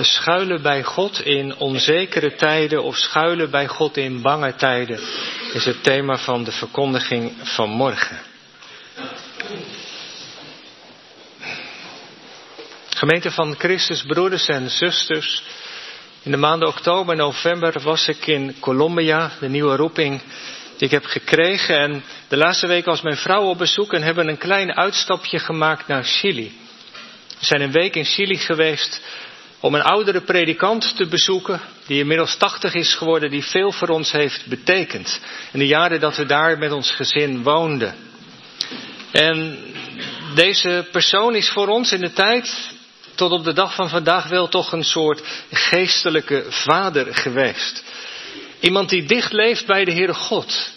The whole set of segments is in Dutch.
Schuilen bij God in onzekere tijden of schuilen bij God in bange tijden is het thema van de verkondiging van morgen. Gemeente van Christus, broeders en zusters. In de maanden oktober en november was ik in Colombia, de nieuwe roeping die ik heb gekregen. En de laatste week was mijn vrouw op bezoek en hebben een klein uitstapje gemaakt naar Chili. We zijn een week in Chili geweest om een oudere predikant te bezoeken, die inmiddels 80 is geworden, die veel voor ons heeft betekend. In de jaren dat we daar met ons gezin woonden. En deze persoon is voor ons in de tijd, tot op de dag van vandaag, wel toch een soort geestelijke vader geweest. Iemand die dicht leeft bij de Heere God.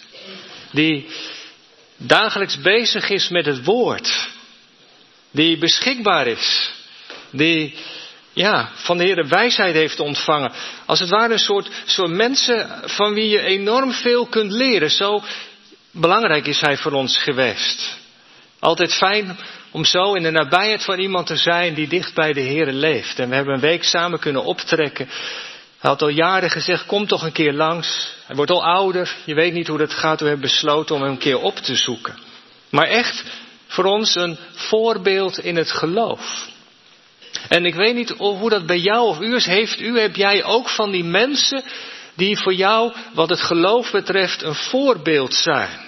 Die dagelijks bezig is met het woord. Die beschikbaar is. Die ja, van de Heer wijsheid heeft ontvangen. Als het ware een soort, mensen van wie je enorm veel kunt leren. Zo belangrijk is hij voor ons geweest. Altijd fijn om zo in de nabijheid van iemand te zijn die dicht bij de Heer leeft. En we hebben een week samen kunnen optrekken. Hij had al jaren gezegd, kom toch een keer langs. Hij wordt al ouder, je weet niet hoe dat gaat. We hebben besloten om hem een keer op te zoeken. Maar echt voor ons een voorbeeld in het geloof. En ik weet niet hoe dat bij jou of u is. Heeft u, heb jij ook van die mensen die voor jou, wat het geloof betreft, een voorbeeld zijn?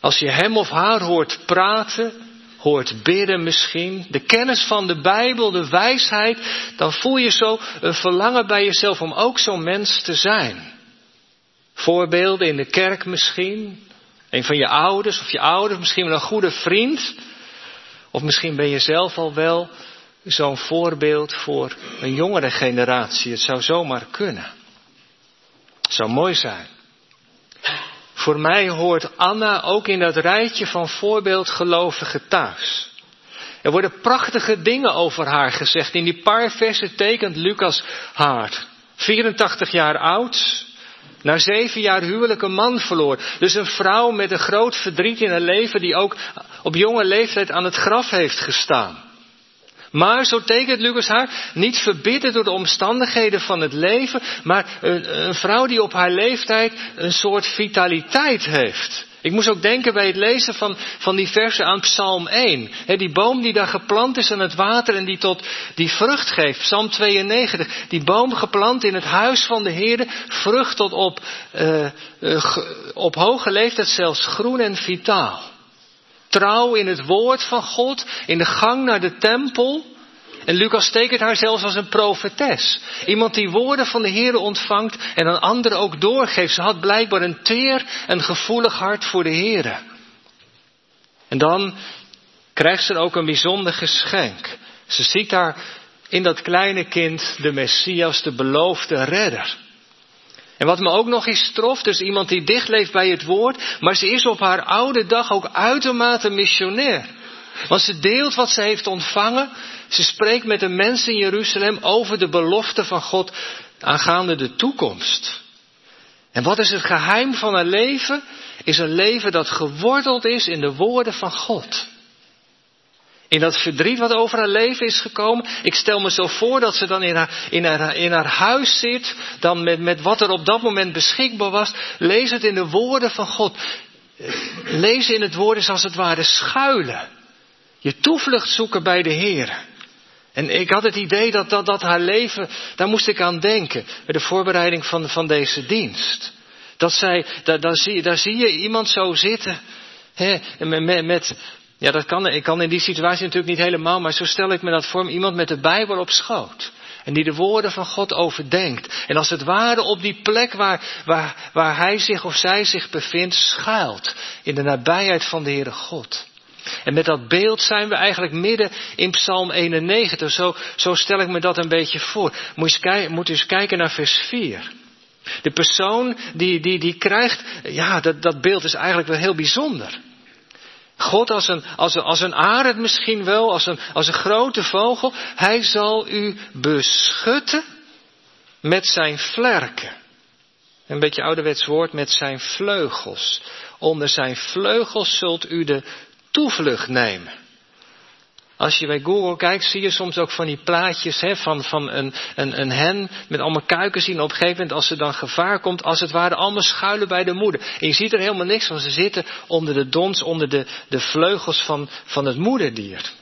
Als je hem of haar hoort praten, hoort bidden misschien, de kennis van de Bijbel, de wijsheid, dan voel je zo een verlangen bij jezelf om ook zo'n mens te zijn. Voorbeelden in de kerk misschien, een van je ouders of je ouders, misschien wel een goede vriend, of misschien ben je zelf al wel zo'n voorbeeld voor een jongere generatie. Het zou zomaar kunnen. Het zou mooi zijn. Voor mij hoort Anna ook in dat rijtje van voorbeeldgelovigen thuis. Er worden prachtige dingen over haar gezegd. In die paar versen tekent Lucas haar. 84 jaar oud, na zeven jaar huwelijk een man verloor. Dus een vrouw met een groot verdriet in haar leven die ook op jonge leeftijd aan het graf heeft gestaan. Maar, zo tekent Lucas haar, niet verbitterd door de omstandigheden van het leven, maar een, vrouw die op haar leeftijd een soort vitaliteit heeft. Ik moest ook denken bij het lezen van, van die versen aan Psalm 1. die boom die daar geplant is aan het water en die tot die vrucht geeft. Psalm 92. Die boom geplant in het huis van de Heer, vrucht tot op, uh, uh, op hoge leeftijd zelfs groen en vitaal trouw in het woord van God, in de gang naar de tempel. En Lucas tekent haar zelfs als een profetes. Iemand die woorden van de Heer ontvangt en aan anderen ook doorgeeft. Ze had blijkbaar een teer en gevoelig hart voor de Heer. En dan krijgt ze ook een bijzonder geschenk. Ze ziet daar in dat kleine kind de Messias, de beloofde redder. En wat me ook nog eens trof, dus iemand die dicht leeft bij het woord, maar ze is op haar oude dag ook uitermate missionair. Want ze deelt wat ze heeft ontvangen. Ze spreekt met de mensen in Jeruzalem over de belofte van God aangaande de toekomst. En wat is het geheim van haar leven? Is een leven dat geworteld is in de woorden van God. In dat verdriet wat over haar leven is gekomen. Ik stel me zo voor dat ze dan in haar, in haar, in haar huis zit. Dan met, met wat er op dat moment beschikbaar was. Lees het in de woorden van God. Lezen in het woord is als het ware schuilen. Je toevlucht zoeken bij de Heer. En ik had het idee dat, dat, dat haar leven, daar moest ik aan denken. Bij de voorbereiding van, van deze dienst. Dat zij, daar, daar, zie, daar zie je iemand zo zitten. Hè, met, met, ja, dat kan, ik kan in die situatie natuurlijk niet helemaal, maar zo stel ik me dat voor. Iemand met de Bijbel op schoot. En die de woorden van God overdenkt. En als het ware op die plek waar, waar, waar hij zich of zij zich bevindt, schuilt. In de nabijheid van de Heere God. En met dat beeld zijn we eigenlijk midden in Psalm 91. Zo, zo stel ik me dat een beetje voor. Moet moet eens kijken naar vers 4. De persoon die, die, die krijgt, ja, dat, dat beeld is eigenlijk wel heel bijzonder. God als een, als als een arend misschien wel, als een, als een grote vogel. Hij zal u beschutten met zijn vlerken. Een beetje ouderwets woord met zijn vleugels. Onder zijn vleugels zult u de toevlucht nemen. Als je bij Google kijkt, zie je soms ook van die plaatjes hè, van, van een, een, een hen met allemaal kuiken zien. Op een gegeven moment, als er dan gevaar komt, als het ware allemaal schuilen bij de moeder. En je ziet er helemaal niks van. Ze zitten onder de dons, onder de, de vleugels van, van het moederdier.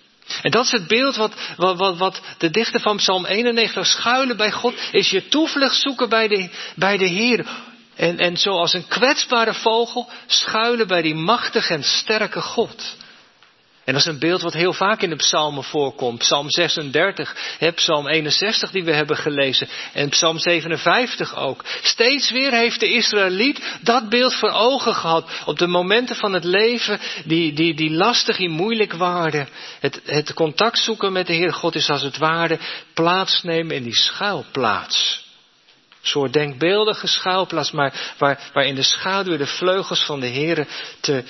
En dat is het beeld wat, wat, wat, wat de dichter van Psalm 91 schuilen bij God, is je toevlucht zoeken bij de, bij de Heer. En, en zoals een kwetsbare vogel schuilen bij die machtige en sterke God. En dat is een beeld wat heel vaak in de psalmen voorkomt. Psalm 36, Psalm 61 die we hebben gelezen en Psalm 57 ook. Steeds weer heeft de Israëliet dat beeld voor ogen gehad op de momenten van het leven die, die, die lastig en moeilijk waren. Het, het contact zoeken met de Heer God is als het ware plaatsnemen in die schuilplaats. Een soort denkbeeldige schuilplaats, maar waar, waar in de schaduw de vleugels van de Heer te,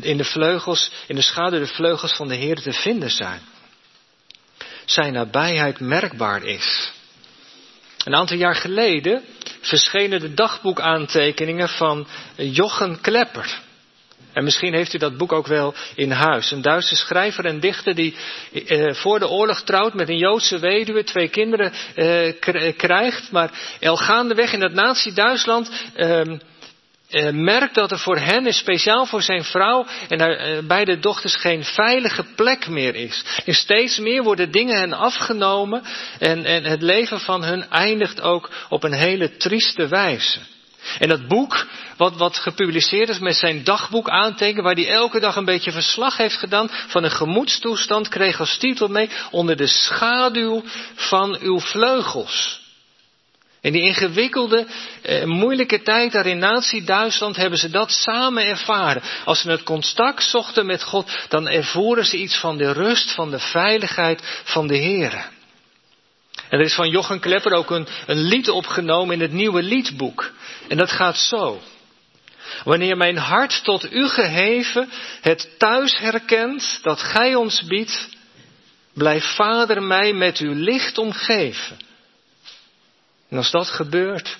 in de vleugels, in de schaduw de vleugels van de Heer te vinden zijn. Zijn nabijheid merkbaar is. Een aantal jaar geleden verschenen de dagboekaantekeningen van Jochen Klepper. En misschien heeft u dat boek ook wel in huis. Een Duitse schrijver en dichter die eh, voor de oorlog trouwt met een Joodse weduwe, twee kinderen eh, krijgt, maar al gaandeweg in dat nazi-Duitsland eh, uh, merkt dat er voor hen, speciaal voor zijn vrouw en haar uh, beide dochters, geen veilige plek meer is. En steeds meer worden dingen hen afgenomen en, en het leven van hun eindigt ook op een hele trieste wijze. En dat boek, wat, wat gepubliceerd is met zijn dagboek aantekenen, waar hij elke dag een beetje verslag heeft gedaan van een gemoedstoestand, kreeg als titel mee onder de schaduw van uw vleugels. In die ingewikkelde, eh, moeilijke tijd daar in Nazi-Duitsland hebben ze dat samen ervaren. Als ze het contact zochten met God, dan ervoeren ze iets van de rust, van de veiligheid van de Here. En er is van Jochen Klepper ook een, een lied opgenomen in het nieuwe liedboek. En dat gaat zo. Wanneer mijn hart tot u geheven het thuis herkent dat gij ons biedt, blijf Vader mij met uw licht omgeven. En als dat gebeurt,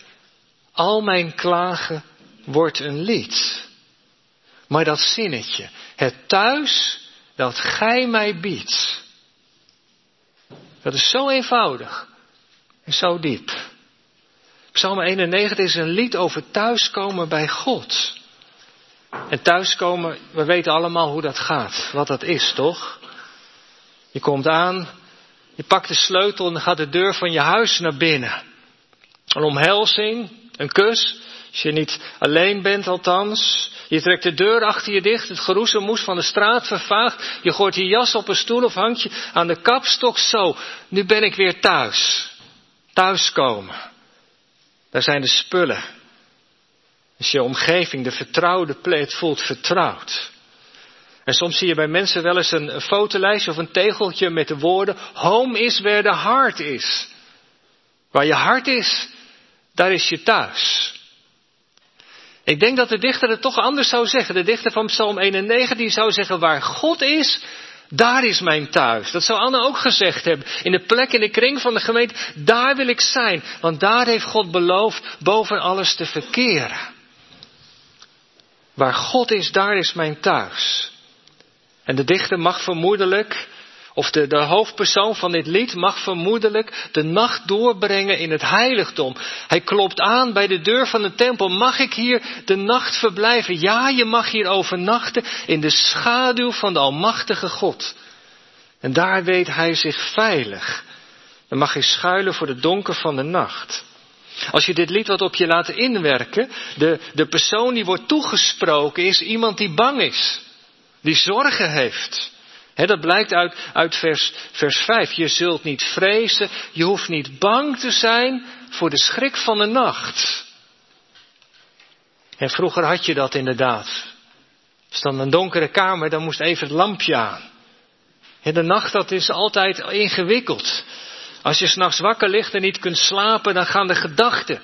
al mijn klagen wordt een lied. Maar dat zinnetje, het thuis dat gij mij biedt, dat is zo eenvoudig en zo diep. Psalm 91 is een lied over thuiskomen bij God. En thuiskomen, we weten allemaal hoe dat gaat, wat dat is, toch? Je komt aan, je pakt de sleutel en dan gaat de deur van je huis naar binnen. Een omhelzing, een kus, als je niet alleen bent althans. Je trekt de deur achter je dicht, het geroezemoes van de straat vervaagt. Je gooit je jas op een stoel of hangt je aan de kapstok. Zo, nu ben ik weer thuis. Thuiskomen. Daar zijn de spullen. Is je omgeving, de vertrouwde plek, voelt vertrouwd. En soms zie je bij mensen wel eens een, een fotolijstje of een tegeltje met de woorden: Home is where the heart is. Waar je hart is, daar is je thuis. Ik denk dat de dichter het toch anders zou zeggen. De dichter van Psalm 91 die zou zeggen, waar God is, daar is mijn thuis. Dat zou Anne ook gezegd hebben. In de plek, in de kring van de gemeente, daar wil ik zijn. Want daar heeft God beloofd boven alles te verkeren. Waar God is, daar is mijn thuis. En de dichter mag vermoedelijk of de, de hoofdpersoon van dit lied mag vermoedelijk de nacht doorbrengen in het heiligdom. Hij klopt aan bij de deur van de tempel. Mag ik hier de nacht verblijven? Ja, je mag hier overnachten in de schaduw van de Almachtige God. En daar weet hij zich veilig. Dan mag hij schuilen voor de donker van de nacht. Als je dit lied wat op je laat inwerken, de, de persoon die wordt toegesproken is iemand die bang is, die zorgen heeft dat blijkt uit, uit vers, vers 5. Je zult niet vrezen, je hoeft niet bang te zijn voor de schrik van de nacht. En vroeger had je dat inderdaad. Als dan een donkere kamer, dan moest even het lampje aan. de nacht dat is altijd ingewikkeld. Als je s'nachts wakker ligt en niet kunt slapen, dan gaan de gedachten.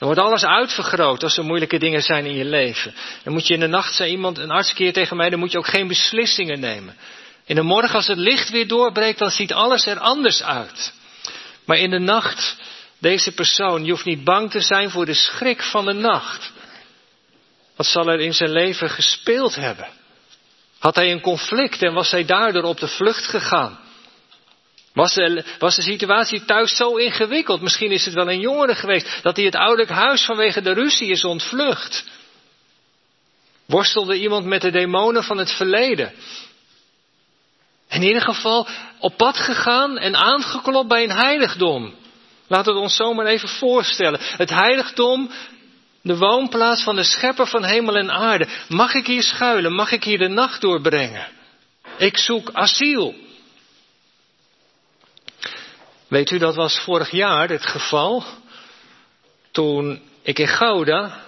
Dan wordt alles uitvergroot als er moeilijke dingen zijn in je leven. Dan moet je in de nacht, zei iemand, een arts keer tegen mij, dan moet je ook geen beslissingen nemen. In de morgen als het licht weer doorbreekt, dan ziet alles er anders uit. Maar in de nacht, deze persoon, je hoeft niet bang te zijn voor de schrik van de nacht. Wat zal er in zijn leven gespeeld hebben? Had hij een conflict en was hij daardoor op de vlucht gegaan? Was de, situatie thuis zo ingewikkeld? Misschien is het wel een jongere geweest dat hij het ouderlijk huis vanwege de ruzie is ontvlucht. Worstelde iemand met de demonen van het verleden? In ieder geval op pad gegaan en aangeklopt bij een heiligdom. Laten we ons zomaar even voorstellen. Het heiligdom, de woonplaats van de schepper van hemel en aarde. Mag ik hier schuilen? Mag ik hier de nacht doorbrengen? Ik zoek asiel. Weet u, dat was vorig jaar het geval. Toen ik in Gouda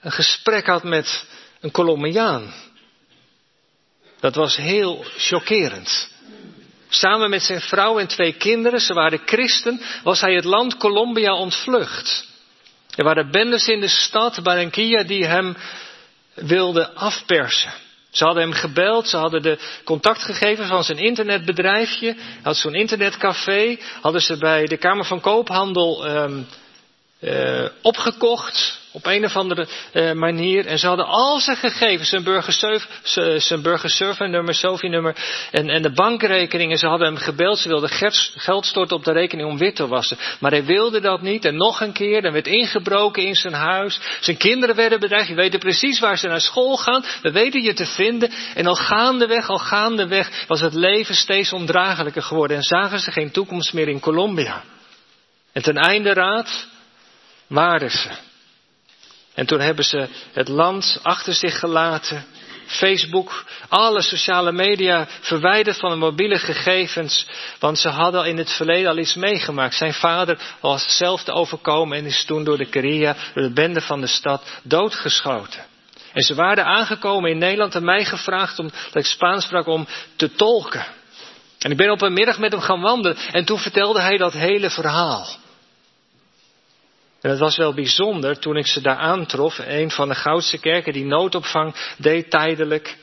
een gesprek had met een Colombiaan. Dat was heel chockerend. Samen met zijn vrouw en twee kinderen, ze waren christen, was hij het land Colombia ontvlucht. Er waren bendes in de stad Barranquilla die hem wilden afpersen. Ze hadden hem gebeld, ze hadden de contactgegevens van zijn internetbedrijfje, had zo'n internetcafé, hadden ze bij de Kamer van Koophandel um, uh, opgekocht op een of andere uh, manier. En ze hadden al zijn gegevens, zijn burgersurf, zijn burgersurvernummer, SOFI-nummer en, en de bankrekeningen. Ze hadden hem gebeld, ze wilden geld storten op de rekening om wit te wassen. Maar hij wilde dat niet en nog een keer, er werd ingebroken in zijn huis. Zijn kinderen werden bedreigd, je weet precies waar ze naar school gaan. We weten je te vinden. En al gaandeweg, al gaandeweg was het leven steeds ondraaglijker geworden. En zagen ze geen toekomst meer in Colombia. En ten einde raad waren ze. En toen hebben ze het land achter zich gelaten. Facebook, alle sociale media verwijderd van de mobiele gegevens. Want ze hadden in het verleden al iets meegemaakt. Zijn vader was hetzelfde overkomen en is toen door de Korea, door de bende van de stad, doodgeschoten. En ze waren aangekomen in Nederland en mij gevraagd om, dat ik Spaans sprak, om te tolken. En ik ben op een middag met hem gaan wandelen en toen vertelde hij dat hele verhaal. En het was wel bijzonder toen ik ze daar aantrof. Een van de Goudse kerken die noodopvang deed tijdelijk.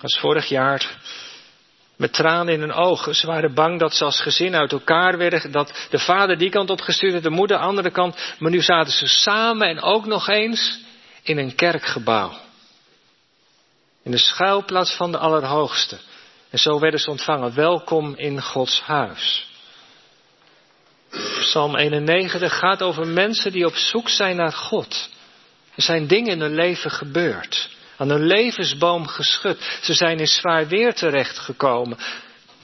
als vorig jaar. Met tranen in hun ogen. Ze waren bang dat ze als gezin uit elkaar werden. Dat de vader die kant op gestuurd werd, de moeder de andere kant. Maar nu zaten ze samen en ook nog eens in een kerkgebouw. In de schuilplaats van de Allerhoogste. En zo werden ze ontvangen. Welkom in Gods huis. Psalm 91 gaat over mensen die op zoek zijn naar God. Er zijn dingen in hun leven gebeurd. Aan hun levensboom geschud. Ze zijn in zwaar weer terechtgekomen.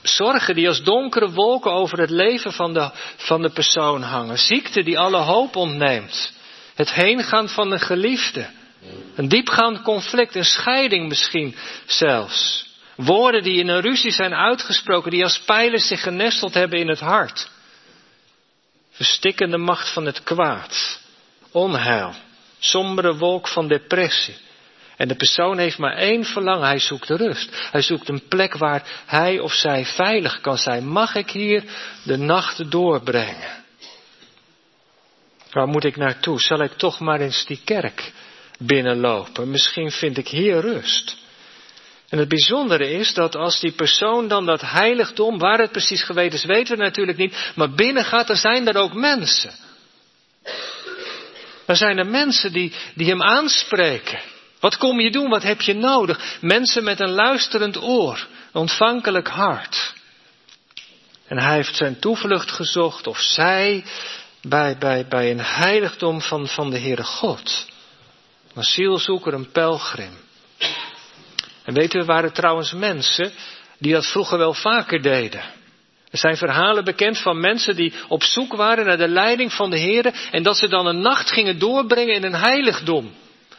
Zorgen die als donkere wolken over het leven van de, van de persoon hangen. Ziekte die alle hoop ontneemt. Het heengaan van een geliefde. Een diepgaand conflict, een scheiding misschien zelfs. Woorden die in een ruzie zijn uitgesproken, die als pijlen zich genesteld hebben in het hart verstikkende macht van het kwaad, onheil, sombere wolk van depressie. En de persoon heeft maar één verlangen, hij zoekt rust. Hij zoekt een plek waar hij of zij veilig kan zijn. Mag ik hier de nacht doorbrengen? Waar moet ik naartoe? Zal ik toch maar eens die kerk binnenlopen? Misschien vind ik hier rust. En het bijzondere is dat als die persoon dan dat heiligdom, waar het precies geweest is, weten we natuurlijk niet, maar binnen gaat, dan zijn er ook mensen. Er zijn er mensen die, die hem aanspreken. Wat kom je doen? Wat heb je nodig? Mensen met een luisterend oor, een ontvankelijk hart. En hij heeft zijn toevlucht gezocht, of zij, bij, bij, bij een heiligdom van, van de Heere God. Een zielzoeker, een pelgrim. En weten we, waren trouwens mensen die dat vroeger wel vaker deden. Er zijn verhalen bekend van mensen die op zoek waren naar de leiding van de Heer en dat ze dan een nacht gingen doorbrengen in een heiligdom.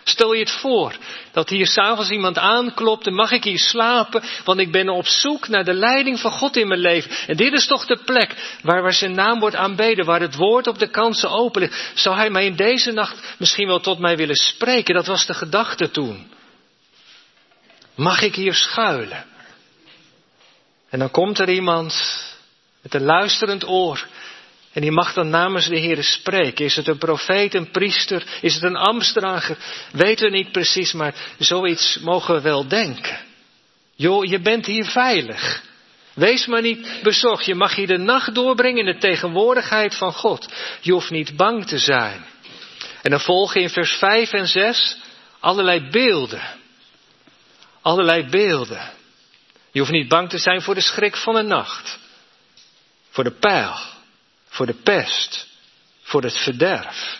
Stel je het voor dat hier s'avonds iemand aanklopt en mag ik hier slapen, want ik ben op zoek naar de leiding van God in mijn leven. En dit is toch de plek waar, waar zijn naam wordt aanbeden, waar het woord op de kansen open ligt. Zou hij mij in deze nacht misschien wel tot mij willen spreken? Dat was de gedachte toen. Mag ik hier schuilen? En dan komt er iemand met een luisterend oor. En die mag dan namens de Heer spreken. Is het een profeet, een priester? Is het een ambtsdrager? Weten we niet precies, maar zoiets mogen we wel denken. Joh, je bent hier veilig. Wees maar niet bezorgd. Je mag hier de nacht doorbrengen in de tegenwoordigheid van God. Je hoeft niet bang te zijn. En dan volgen in vers 5 en 6 allerlei beelden allerlei beelden. Je hoeft niet bang te zijn voor de schrik van de nacht. Voor de pijl. Voor de pest. Voor het verderf.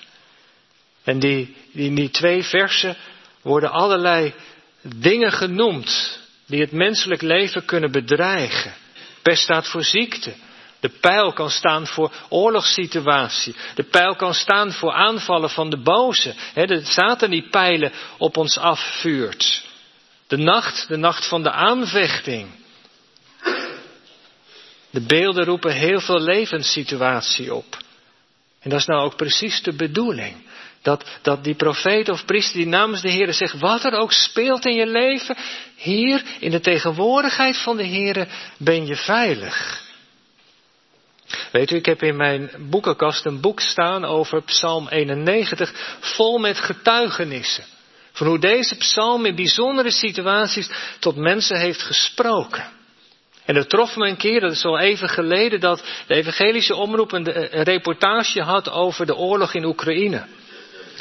En die, in die twee versen worden allerlei dingen genoemd die het menselijk leven kunnen bedreigen. Pest staat voor ziekte. De pijl kan staan voor oorlogssituatie. De pijl kan staan voor aanvallen van de boze. He, de Satan die pijlen op ons afvuurt. De nacht, de nacht van de aanvechting. De beelden roepen heel veel levenssituatie op. En dat is nou ook precies de bedoeling. Dat, dat die profeet of priester die namens de Heer zegt, wat er ook speelt in je leven, hier in de tegenwoordigheid van de Heer ben je veilig. Weet u, ik heb in mijn boekenkast een boek staan over Psalm 91, vol met getuigenissen. Van hoe deze psalm in bijzondere situaties tot mensen heeft gesproken. En er trof me een keer, dat is al even geleden, dat de evangelische omroep een, reportage had over de oorlog in Oekraïne.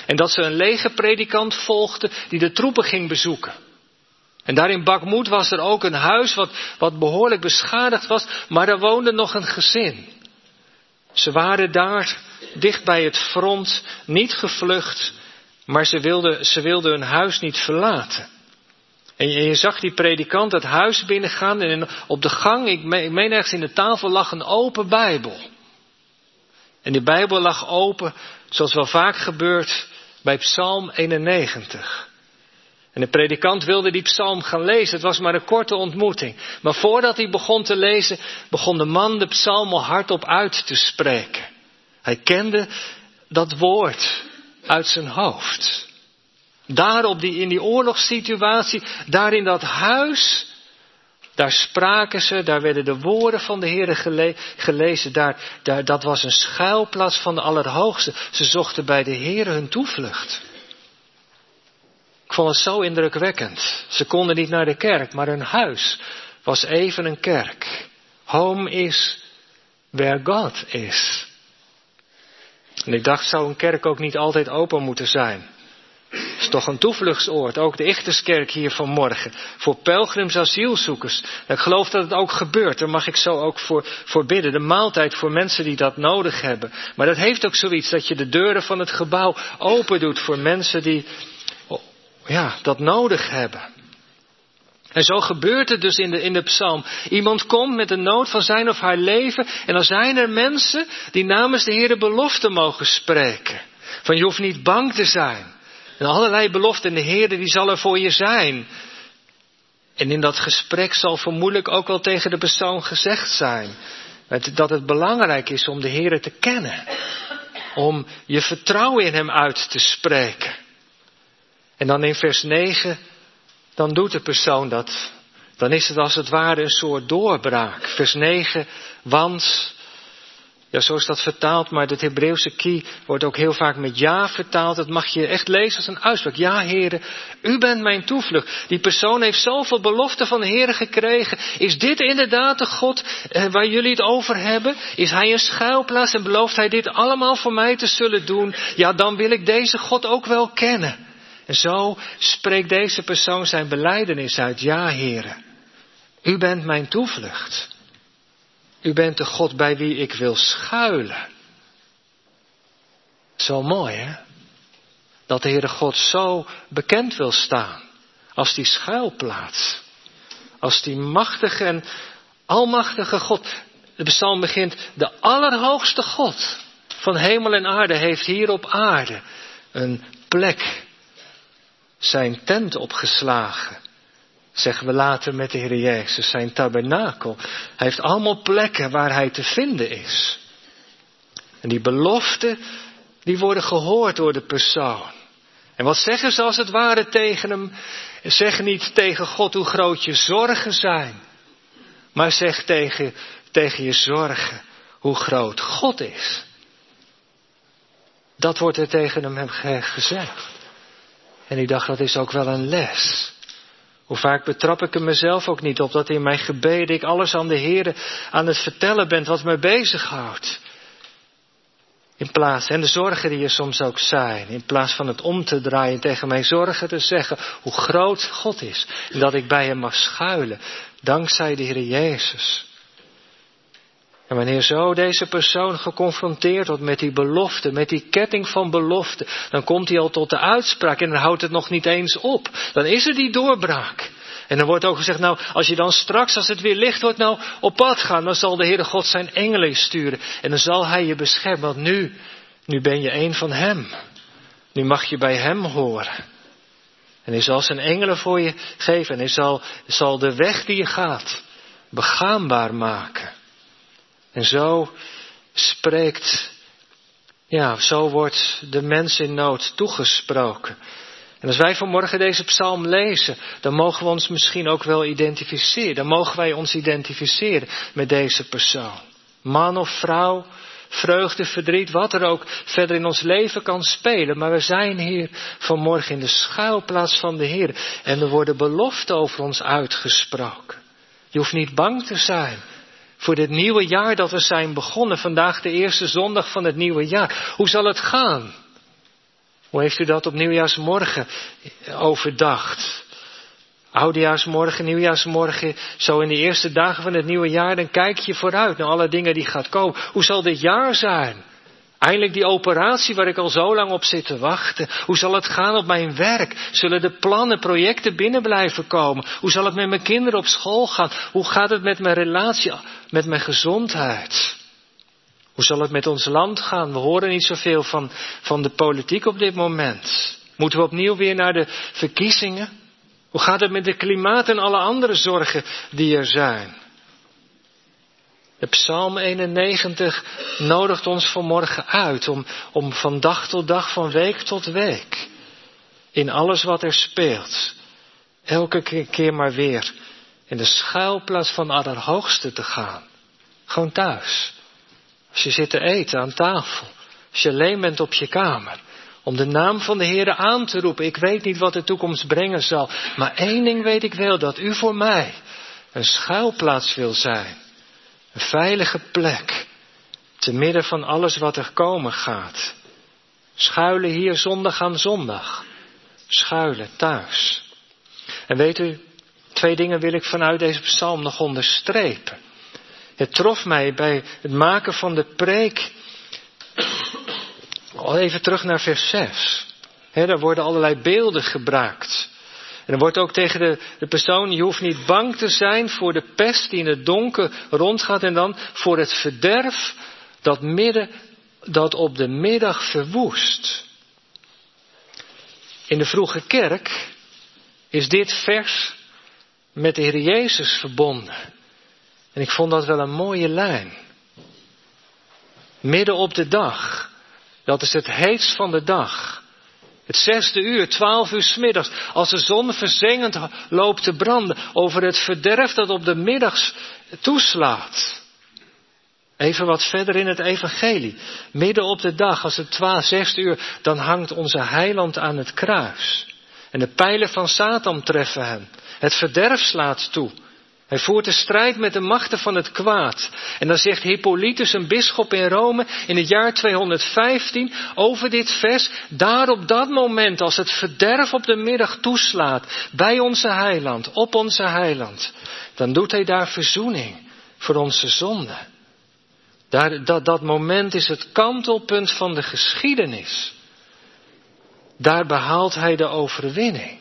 En dat ze een legerpredikant volgde die de troepen ging bezoeken. En daar in Bakmoed was er ook een huis wat, wat behoorlijk beschadigd was, maar er woonde nog een gezin. Ze waren daar dicht bij het front, niet gevlucht, maar ze wilden, ze wilden hun huis niet verlaten. En je, zag die predikant het huis binnengaan en op de gang, ik meen, ergens in de tafel, lag een open Bijbel. En die Bijbel lag open, zoals wel vaak gebeurt, bij Psalm 91. En de predikant wilde die psalm gaan lezen. Het was maar een korte ontmoeting. Maar voordat hij begon te lezen, begon de man de psalm al hardop uit te spreken. Hij kende dat woord uit zijn hoofd. Daar op die, in die oorlogssituatie, daar in dat huis, daar spraken ze, daar werden de woorden van de Heer gelezen. Daar, daar, dat was een schuilplaats van de Allerhoogste. Ze zochten bij de Heer hun toevlucht. Ik vond het zo indrukwekkend. Ze konden niet naar de kerk, maar hun huis was even een kerk. Home is where God is. En ik dacht, zou een kerk ook niet altijd open moeten zijn? Het is toch een toevluchtsoord, ook de Ichterskerk hier vanmorgen. Voor pelgrims asielzoekers. Ik geloof dat het ook gebeurt, daar mag ik zo ook voor, voor bidden. De maaltijd voor mensen die dat nodig hebben. Maar dat heeft ook zoiets dat je de deuren van het gebouw open doet voor mensen die ja, dat nodig hebben. En zo gebeurt het dus in de, in de psalm. Iemand komt met de nood van zijn of haar leven. En dan zijn er mensen die namens de Heer belofte mogen spreken. Van je hoeft niet bang te zijn. En allerlei beloften. En de Heer die zal er voor je zijn. En in dat gesprek zal vermoedelijk ook wel tegen de persoon gezegd zijn. Dat het belangrijk is om de Heer te kennen. Om je vertrouwen in Hem uit te spreken. En dan in vers 9, dan doet de persoon dat. Dan is het als het ware een soort doorbraak. Vers 9, want, ja zo is dat vertaald, maar het Hebreeuwse kie wordt ook heel vaak met ja vertaald. Dat mag je echt lezen als een uitspraak. Ja heren, u bent mijn toevlucht. Die persoon heeft zoveel beloften van de heren gekregen. Is dit inderdaad de God eh, waar jullie het over hebben? Is hij een schuilplaats en belooft hij dit allemaal voor mij te zullen doen? Ja, dan wil ik deze God ook wel kennen. En zo spreekt deze persoon zijn beleidenis uit. Ja, heren, u bent mijn toevlucht. U bent de God bij wie ik wil schuilen. Zo mooi, hè? Dat de Heere God zo bekend wil staan. Als die schuilplaats. Als die machtige en almachtige God. De psalm begint, de allerhoogste God van hemel en aarde heeft hier op aarde een plek zijn tent opgeslagen. Zeggen we later met de Heer Jezus, zijn tabernakel. Hij heeft allemaal plekken waar hij te vinden is. En die beloften, die worden gehoord door de persoon. En wat zeggen ze als het ware tegen hem? Zeg niet tegen God hoe groot je zorgen zijn. Maar zeg tegen, tegen je zorgen hoe groot God is. Dat wordt er tegen hem gezegd. En ik dacht, dat is ook wel een les. Hoe vaak betrap ik er mezelf ook niet op dat in mijn gebeden ik alles aan de Heer aan het vertellen ben wat me bezighoudt. In plaats, en de zorgen die er soms ook zijn, in plaats van het om te draaien tegen mijn zorgen te zeggen hoe groot God is en dat ik bij Hem mag schuilen, dankzij de Heer Jezus. En wanneer zo deze persoon geconfronteerd wordt met die belofte, met die ketting van belofte, dan komt hij al tot de uitspraak en dan houdt het nog niet eens op. Dan is er die doorbraak. En dan wordt ook gezegd, nou, als je dan straks, als het weer licht wordt, nou op pad gaan, dan zal de Heere God zijn engelen sturen. En dan zal Hij je beschermen, want nu, nu ben je een van Hem. Nu mag je bij Hem horen. En Hij zal zijn engelen voor je geven en Hij zal, zal de weg die je gaat begaanbaar maken. En zo spreekt, ja, zo wordt de mens in nood toegesproken. En als wij vanmorgen deze psalm lezen, dan mogen we ons misschien ook wel identificeren. Dan mogen wij ons identificeren met deze persoon. Man of vrouw, vreugde, verdriet, wat er ook verder in ons leven kan spelen. Maar we zijn hier vanmorgen in de schuilplaats van de Heer. En er worden beloften over ons uitgesproken. Je hoeft niet bang te zijn voor dit nieuwe jaar dat we zijn begonnen. Vandaag de eerste zondag van het nieuwe jaar. Hoe zal het gaan? Hoe heeft u dat op nieuwjaarsmorgen overdacht? Oudejaarsmorgen, nieuwjaarsmorgen, zo in de eerste dagen van het nieuwe jaar, dan kijk je vooruit naar alle dingen die gaat komen. Hoe zal dit jaar zijn? Eindelijk die operatie waar ik al zo lang op zit te wachten. Hoe zal het gaan op mijn werk? Zullen de plannen, projecten binnen blijven komen? Hoe zal het met mijn kinderen op school gaan? Hoe gaat het met mijn relatie, met mijn gezondheid? Hoe zal het met ons land gaan? We horen niet zoveel van, van de politiek op dit moment. Moeten we opnieuw weer naar de verkiezingen? Hoe gaat het met de klimaat en alle andere zorgen die er zijn? De Psalm 91 nodigt ons vanmorgen uit om, om van dag tot dag, van week tot week, in alles wat er speelt, elke keer maar weer in de schuilplaats van Allerhoogste te gaan. Gewoon thuis. Als je zit te eten aan tafel. Als je alleen bent op je kamer. Om de naam van de Heer aan te roepen. Ik weet niet wat de toekomst brengen zal. Maar één ding weet ik wel. Dat u voor mij een schuilplaats wil zijn. Een veilige plek. Te midden van alles wat er komen gaat. Schuilen hier zondag aan zondag. Schuilen thuis. En weet u, twee dingen wil ik vanuit deze psalm nog onderstrepen. Het trof mij bij het maken van de preek. Al even terug naar vers 6. He, daar worden allerlei beelden gebruikt. En er wordt ook tegen de, de persoon, je hoeft niet bang te zijn voor de pest die in het donker rondgaat en dan voor het verderf dat, midden, dat op de middag verwoest. In de vroege kerk is dit vers met de Heer Jezus verbonden. En ik vond dat wel een mooie lijn. Midden op de dag. Dat is het heetst van de dag. Het zesde uur, twaalf uur smiddags, als de zon verzengend loopt te branden over het verderf dat op de middags toeslaat. Even wat verder in het evangelie. Midden op de dag, als het twaalf, zesde uur, dan hangt onze heiland aan het kruis. En de pijlen van Satan treffen hem. Het verderf slaat toe. Hij voert de strijd met de machten van het kwaad. En dan zegt Hippolytus, een bisschop in Rome, in het jaar 215 over dit vers, daar op dat moment, als het verderf op de middag toeslaat, bij onze heiland, op onze heiland, dan doet hij daar verzoening voor onze zonde. Daar, dat, dat moment is het kantelpunt van de geschiedenis. Daar behaalt hij de overwinning.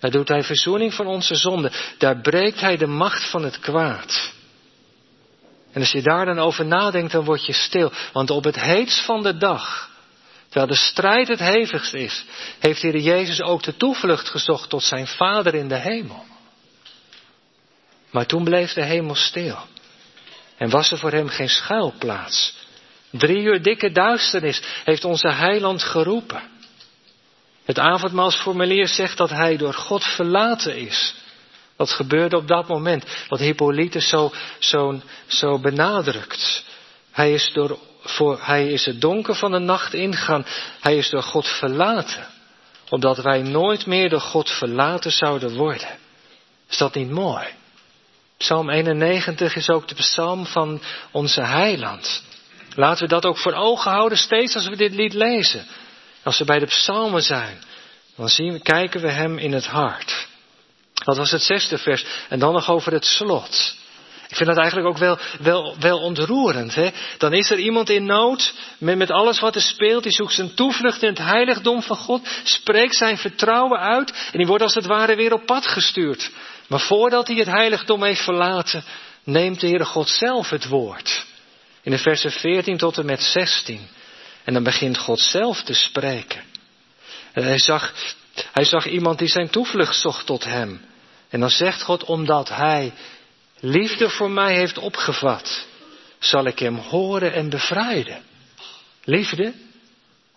Daar doet hij verzoening van onze zonde. Daar breekt hij de macht van het kwaad. En als je daar dan over nadenkt, dan word je stil. Want op het heetst van de dag, terwijl de strijd het hevigst is, heeft Heer Jezus ook de toevlucht gezocht tot zijn Vader in de hemel. Maar toen bleef de hemel stil. En was er voor hem geen schuilplaats. Drie uur dikke duisternis heeft onze heiland geroepen. Het avondmaalsformulier zegt dat hij door God verlaten is. Wat gebeurde op dat moment? Wat Hippolytus zo, zo, zo benadrukt. Hij is, door, voor, hij is het donker van de nacht ingegaan. Hij is door God verlaten. Omdat wij nooit meer door God verlaten zouden worden. Is dat niet mooi? Psalm 91 is ook de psalm van onze heiland. Laten we dat ook voor ogen houden steeds als we dit lied lezen. Als we bij de psalmen zijn, dan zien kijken we hem in het hart. Dat was het zesde vers. En dan nog over het slot. Ik vind dat eigenlijk ook wel, wel, wel ontroerend. Hè? Dan is er iemand in nood met, met alles wat er speelt. Die zoekt zijn toevlucht in het heiligdom van God. Spreekt zijn vertrouwen uit. En die wordt als het ware weer op pad gestuurd. Maar voordat hij het heiligdom heeft verlaten, neemt de Heere God zelf het woord. In de versen 14 tot en met 16. En dan begint God zelf te spreken. En hij zag, hij zag iemand die zijn toevlucht zocht tot hem. En dan zegt God, omdat hij liefde voor mij heeft opgevat, zal ik hem horen en bevrijden. Liefde?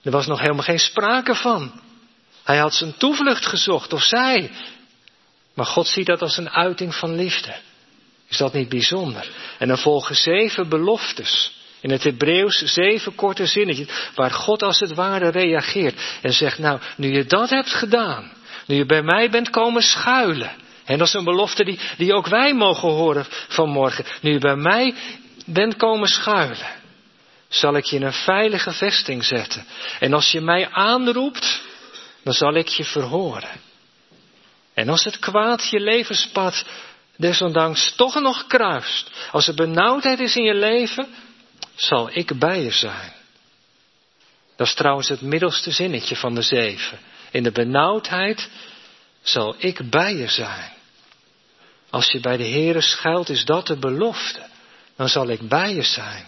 Er was nog helemaal geen sprake van. Hij had zijn toevlucht gezocht, of zij. Maar God ziet dat als een uiting van liefde. Is dat niet bijzonder? En dan volgen zeven beloftes. In het Hebreeuws zeven korte zinnetjes, waar God als het ware reageert en zegt, nou, nu je dat hebt gedaan, nu je bij mij bent komen schuilen, en dat is een belofte die, die ook wij mogen horen vanmorgen. Nu je bij mij bent komen schuilen, zal ik je in een veilige vesting zetten. En als je mij aanroept, dan zal ik je verhoren. En als het kwaad je levenspad desondanks toch nog kruist, als er benauwdheid is in je leven, zal ik bij je zijn. Dat is trouwens het middelste zinnetje van de zeven. In de benauwdheid zal ik bij je zijn. Als je bij de Heere schuilt, is dat de belofte. Dan zal ik bij je zijn.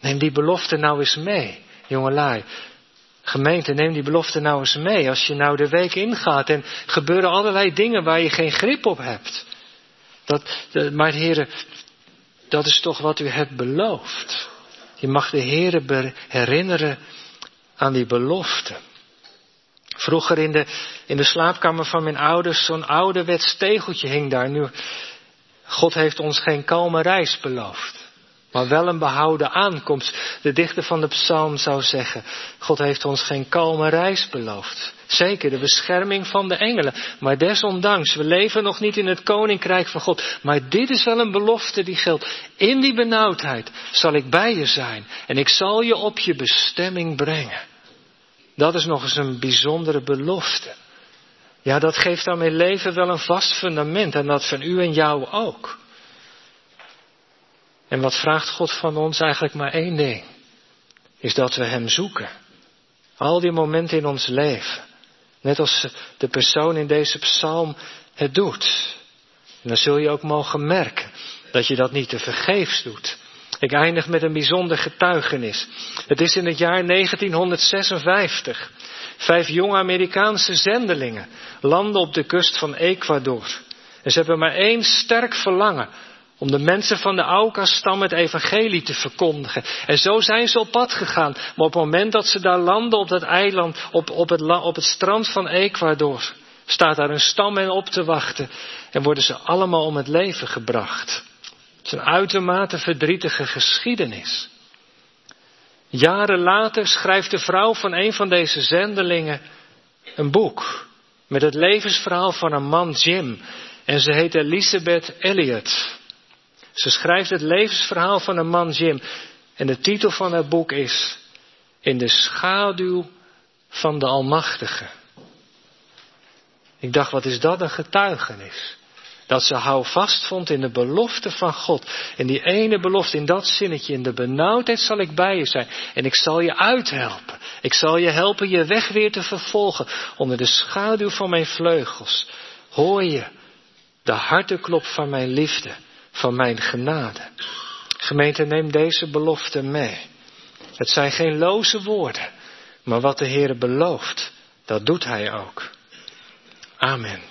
Neem die belofte nou eens mee, jongelui. Gemeente, neem die belofte nou eens mee. Als je nou de week ingaat en gebeuren allerlei dingen waar je geen grip op hebt. Dat, maar Heere, dat is toch wat u hebt beloofd. Je mag de Heere herinneren aan die belofte. Vroeger in de, in de slaapkamer van mijn ouders, zo'n ouderwets tegeltje hing daar. Nu, God heeft ons geen kalme reis beloofd, maar wel een behouden aankomst. De dichter van de psalm zou zeggen, God heeft ons geen kalme reis beloofd. Zeker de bescherming van de engelen. Maar desondanks, we leven nog niet in het koninkrijk van God. Maar dit is wel een belofte die geldt. In die benauwdheid zal ik bij je zijn. En ik zal je op je bestemming brengen. Dat is nog eens een bijzondere belofte. Ja, dat geeft mijn leven wel een vast fundament en dat van u en jou ook. En wat vraagt God van ons eigenlijk maar één ding? Is dat we Hem zoeken. Al die momenten in ons leven. Net als de persoon in deze psalm het doet. En dan zul je ook mogen merken dat je dat niet te vergeefs doet. Ik eindig met een bijzonder getuigenis. Het is in het jaar 1956. Vijf jonge Amerikaanse zendelingen landen op de kust van Ecuador. En ze hebben maar één sterk verlangen om de mensen van de Auca-stam het evangelie te verkondigen. En zo zijn ze op pad gegaan. Maar op het moment dat ze daar landen op dat eiland, op, op, het, op het strand van Ecuador, staat daar een stam hen op te wachten. En worden ze allemaal om het leven gebracht. Het is een uitermate verdrietige geschiedenis. Jaren later schrijft de vrouw van een van deze zendelingen een boek met het levensverhaal van een man Jim. En ze heet Elizabeth Elliot. Ze schrijft het levensverhaal van een man Jim. En de titel van het boek is In de schaduw van de Almachtige. Ik dacht, wat is dat een getuigenis? Dat ze houvast vond in de belofte van God. In die ene belofte, in dat zinnetje, in de benauwdheid zal ik bij je zijn. En ik zal je uithelpen. Ik zal je helpen je weg weer te vervolgen. Onder de schaduw van mijn vleugels. Hoor je de harteklop van mijn liefde, van mijn genade. Gemeente, neem deze belofte mee. Het zijn geen loze woorden. Maar wat de Heer belooft, dat doet Hij ook. Amen.